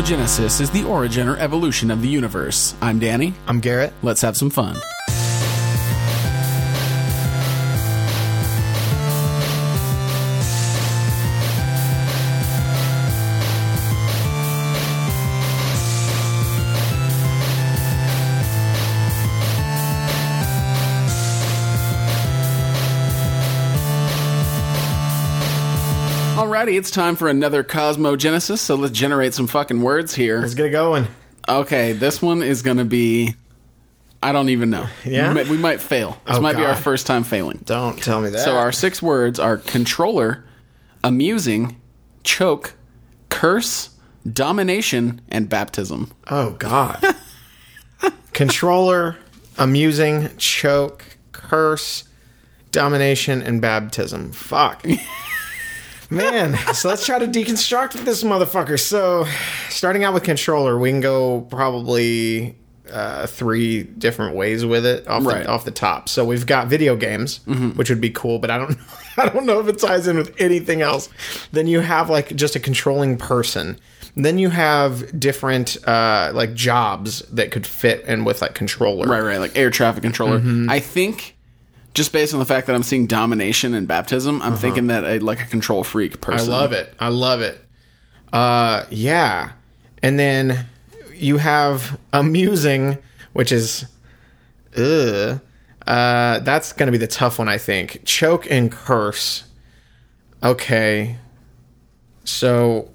Cosmogenesis is the origin or evolution of the universe. I'm Danny. I'm Garrett. Let's have some fun. Alrighty, it's time for another Cosmogenesis, so let's generate some fucking words here. Let's get it going. Okay, this one is gonna be. I don't even know. Yeah? we might, we might fail. This Oh, might be our God. first time failing. Don't tell me that. So our six words are controller, amusing, choke, curse, domination, and baptism. oh God. Controller, amusing, choke, curse, domination, and baptism. Fuck. Man, so let's try to deconstruct this motherfucker. So, starting out with controller, we can go probably uh, three different ways with it off, Right. the, off the top. So we've got video games, which would be cool, but I don't, I don't know if it ties in with anything else. Then you have like just a controlling person. Then you have different uh, like jobs that could fit in with like controller. Right, right, like air traffic controller. Mm-hmm. I think, just based on the fact that I'm seeing domination and baptism, I'm thinking that I like a control freak Uh-huh. I love it. I love it. Uh, yeah. And then you have amusing, which is, ugh. Uh, that's gonna be the tough one, I think. Choke and curse. Okay. So,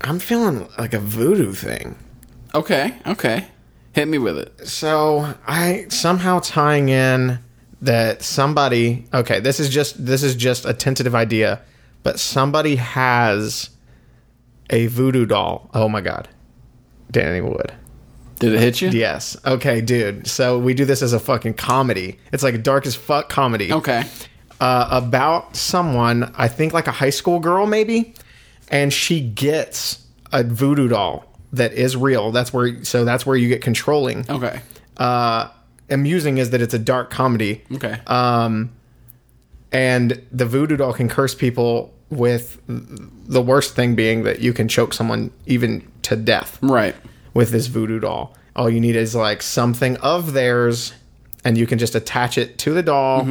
I'm feeling like a voodoo thing. Okay, okay, hit me with it. So I somehow tying in that somebody okay, this is just this is just a tentative idea, but somebody has a voodoo doll. Oh my god. Danny Wood. Did it hit you? Yes. Okay, dude. So we do this as a fucking comedy. It's like a dark as fuck comedy. Okay. Uh, about someone, I think like a high school girl maybe, and she gets a voodoo doll that is real. That's where so that's where you get controlling Okay. uh, amusing is that it's a dark comedy, Okay. Um, and the voodoo doll can curse people with the worst thing being that you can choke someone even to death right. with this voodoo doll. All you need is like something of theirs, and you can just attach it to the doll.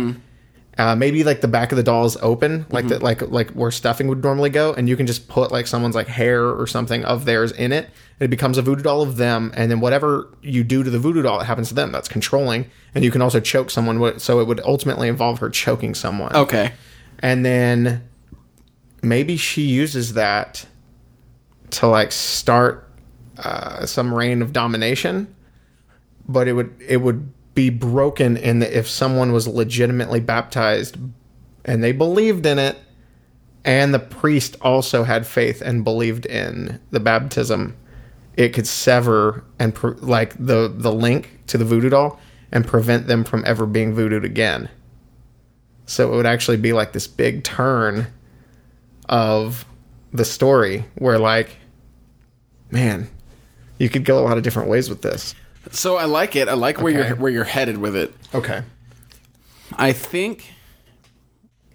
Uh, maybe like the back of the doll is open, like that, like like where stuffing would normally go, and you can just put like someone's like hair or something of theirs in it. It becomes a voodoo doll of them, and then whatever you do to the voodoo doll, it happens to them. That's controlling, and you can also choke someone. So it would ultimately involve her choking someone Okay. and then maybe she uses that to like start uh, some reign of domination but it would it would be broken in that if someone was legitimately baptized and they believed in it and the priest also had faith and believed in the baptism it could sever and pre- like the the link to the voodoo doll and prevent them from ever being voodooed again so it would actually be like this big turn of the story where like man, you could go a lot of different ways with this. So I like it. I like where Okay. you're where you're headed with it. Okay. I think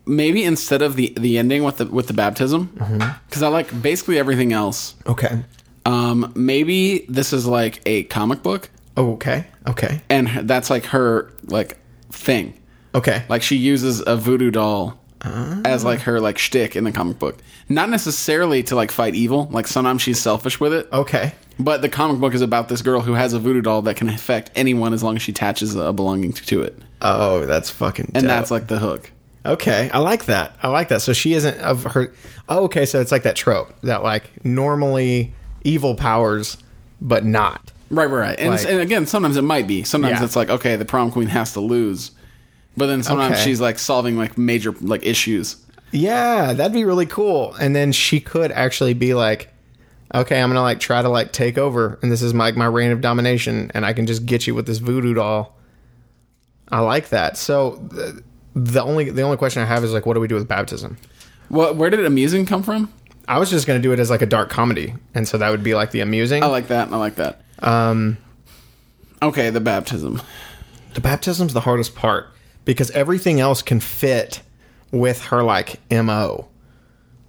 maybe instead of the the ending with the with the baptism, Mm-hmm. because I like basically everything else. Okay. Um, maybe this is like a comic book, Oh, okay. Okay. and that's like her like thing. Okay. Like she uses a voodoo doll Ah. as like her like shtick in the comic book. Not necessarily to like fight evil. Like sometimes she's selfish with it. okay. But the comic book is about this girl who has a voodoo doll that can affect anyone as long as she attaches a belonging to it. Oh, that's fucking. And dope. that's like the hook. okay. I like that. I like that. So she isn't of her. Oh, okay. So it's like that trope that like normally evil powers, but not. Right, right, right. And, Like- and again, sometimes it might be. Sometimes Yeah. it's like, okay, the prom queen has to lose. But then sometimes Okay. she's like solving like major like issues. Yeah, that'd be really cool. And then she could actually be like, okay, I'm gonna like try to like take over, and this is my my reign of domination, and I can just get you with this voodoo doll. I like that. So the, the only the only question I have is like, what do we do with baptism? What? Where did amusing come from? I was just gonna do it as like a dark comedy, and so that would be like the amusing. I like that. I like that. Um. Okay, the baptism. the baptism's the hardest part because everything else can fit with her like mo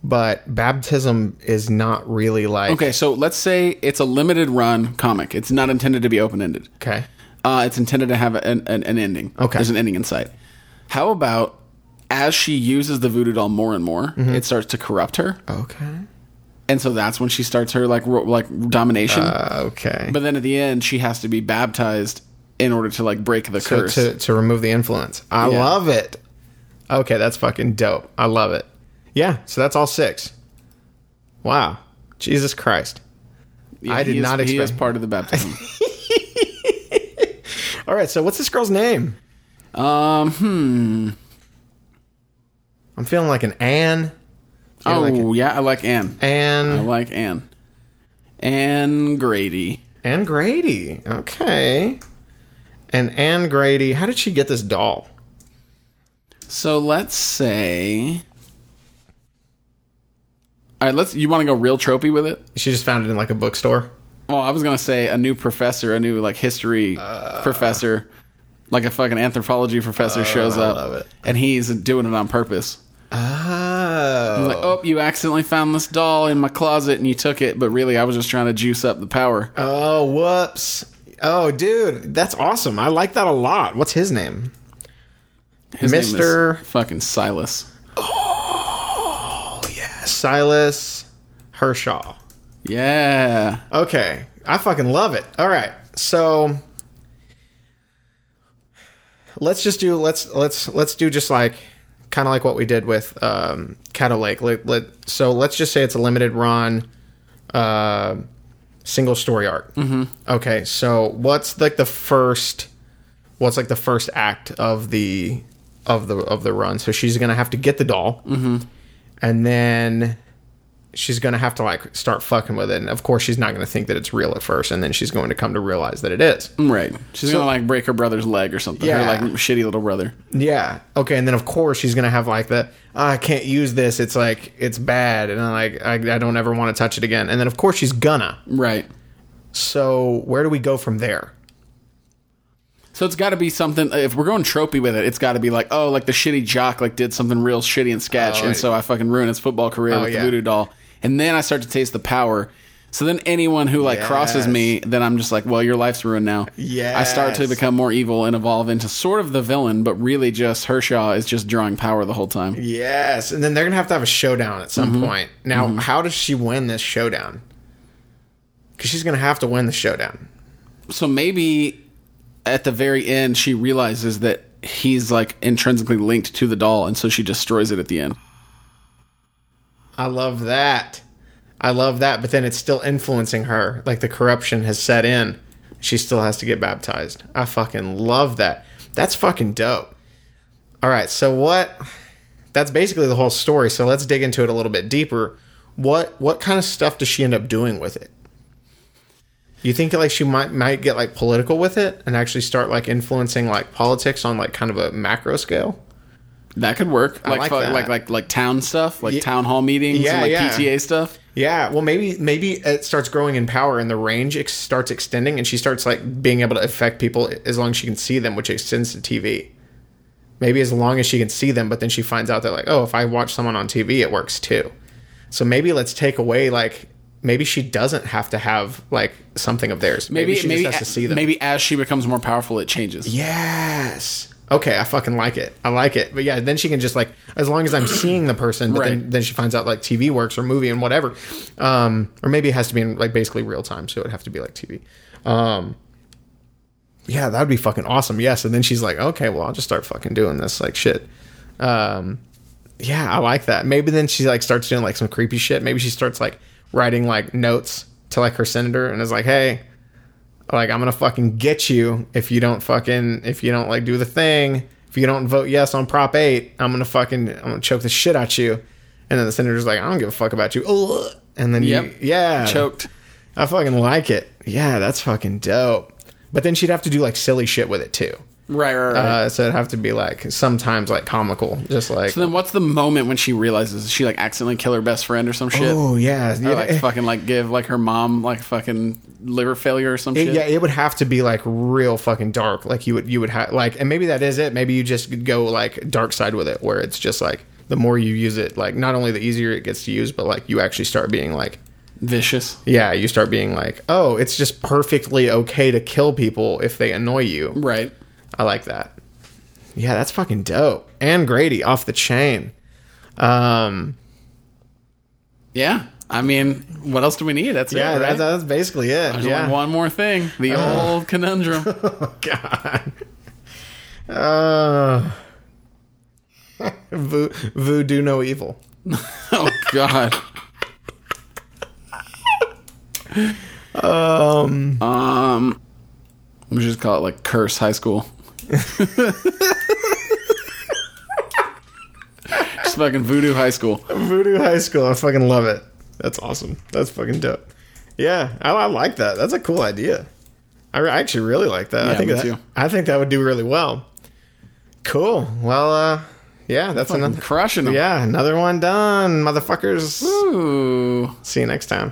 but baptism is not really like Okay, so let's say it's a limited run comic. It's not intended to be open ended. okay. Uh, it's intended to have an, an, an ending. Okay. There's an ending in sight. How about as she uses the voodoo doll more and more, Mm-hmm. it starts to corrupt her, Okay. and so that's when she starts her like ro- like domination. Uh, okay. but then at the end, she has to be baptized in order to like break the to, curse. to to remove the influence. I Yeah. love it. Okay, that's fucking dope. I love it. Yeah, so that's all six. Wow. Jesus Christ. Yeah, I did is- not He is expect- part of the baptism. All right, so what's this girl's name? um. Hmm. I'm feeling like an Anne. Oh like yeah, I like Anne. Anne. I like Anne. Anne Grady. Anne Grady. Okay. And Anne Grady, how did she get this doll? So let's say. All right, let's. You want to go real tropey with it? She just found it in like a bookstore. Well, I was gonna say a new professor, a new like history uh. professor, like a fucking anthropology professor oh, shows up, love it. and he's doing it on purpose. Oh. Like, oh, you accidentally found this doll in my closet and you took it, but really I was just trying to juice up the power. Oh, whoops. Oh, dude, that's awesome. I like that a lot. What's his name? His name is Mr. fucking Silas. Oh, yeah. Silas Hershaw. Yeah. Okay, I fucking love it. All right, so let's just do let's let's let's do just like kind of like what we did with um, Caddo Lake. Let, let, so let's just say it's a limited run, uh, single story arc. Mm-hmm. Okay, so what's like the first? What's like the first act of the of the of the run? So she's gonna have to get the doll, mm-hmm. and then she's gonna have to like start fucking with it. And of course, she's not gonna think that it's real at first, and then she's going to come to realize that it is. Right. She's gonna like break her brother's leg or something. Her Yeah. like shitty little brother. Yeah. Okay. And then of course she's gonna have like the "Oh, I can't use this. It's like it's bad, and I'm like I, I don't ever want to touch it again. And then of course she's gonna. Right. So where do we go from there? So it's got to be something. If we're going tropey with it, it's got to be like, oh, like the shitty jock like did something real shitty in sketch, Oh, and so I fucking ruined his football career Oh, with yeah. the voodoo doll. And then I start to taste the power. So then anyone who like crosses me, then I'm just like, well, your life's ruined now. Yeah. I start to become more evil and evolve into sort of the villain, but really just Hershaw is just drawing power the whole time. Yes. And then they're gonna have to have a showdown at some mm-hmm. point. Now, mm-hmm. how does she win this showdown? Because she's gonna have to win the showdown. So maybe at the very end, she realizes that he's like intrinsically linked to the doll, and so she destroys it at the end. I love that. I love that, but then it's still influencing her. Like the corruption has set in. She still has to get baptized. I fucking love that. That's fucking dope. All right, so what that's basically the whole story. So let's dig into it a little bit deeper. What what kind of stuff does she end up doing with it? You think like she might might get like political with it and actually start like influencing like politics on like kind of a macro scale? That could work. Like like that. like like like town stuff, like Ye- town hall meetings, Yeah, and like yeah. PTA stuff. Yeah, well, maybe maybe it starts growing in power and the range ex- starts extending, and she starts like being able to affect people as long as she can see them, which extends to TV. Maybe as long as she can see them, but then she finds out that like, oh, if I watch someone on TV, it works too. So maybe let's take away like maybe she doesn't have to have like something of theirs. Maybe, Maybe she maybe just has to see them. maybe as she becomes more powerful, it changes. Yes. Okay, I fucking like it. I like it. But yeah, then she can just like as long as I'm seeing the person, but then, then she finds out like TV works or movie and whatever. Um or maybe it has to be in like basically real time, so it'd have to be like TV. Um Yeah, that'd be fucking awesome. Yes, and then she's like, "Okay, well, I'll just start fucking doing this like shit." Um yeah, I like that. Maybe then she like starts doing like some creepy shit. Maybe she starts like writing like notes to like her senator and is like, "Hey, like I'm gonna fucking get you if you don't fucking if you don't like do the thing. If you don't vote yes on Prop Eight, I'm gonna fucking I'm gonna choke the shit out you." And then the senator's like, "I don't give a fuck about you." Ugh. And then Yep. you, yeah, Choked. I fucking like it. Yeah, that's fucking dope. But then she'd have to do like silly shit with it too. Right, right, right. Uh, so it'd have to be like sometimes like comical, just like so then, what's the moment when she realizes she like accidentally kill her best friend or some shit? oh yeah, Or yeah. like fucking like give like her mom like fucking liver failure or some It- shit. yeah, it would have to be like real fucking dark. Like you would you would have like, and maybe that is it. Maybe you just go like dark side with it, where it's just like the more you use it, like not only the easier it gets to use, but like you actually start being like, Vicious. yeah, you start being like, oh, it's just perfectly okay to kill people if they annoy you. Right. I like that. Yeah, that's fucking dope. Anne Grady off the chain. Um, Yeah. I mean, what else do we need? That's yeah, it. Right? that's, that's basically it. There's yeah. one more thing. The old conundrum. Oh, God. Uh, vo- voodoo no evil. oh God. Um, Um, we should just call it like Curse High School. just fucking Voodoo High School. voodoo high school. I fucking love it. That's awesome. That's fucking dope. Yeah, I, I like that. That's a cool idea. I, re- I actually really like that. I think that, too. I think that would do really well. Cool. Well, uh, yeah, that's Fucking another. crushing them. Yeah, another one done, motherfuckers. Ooh. See you next time.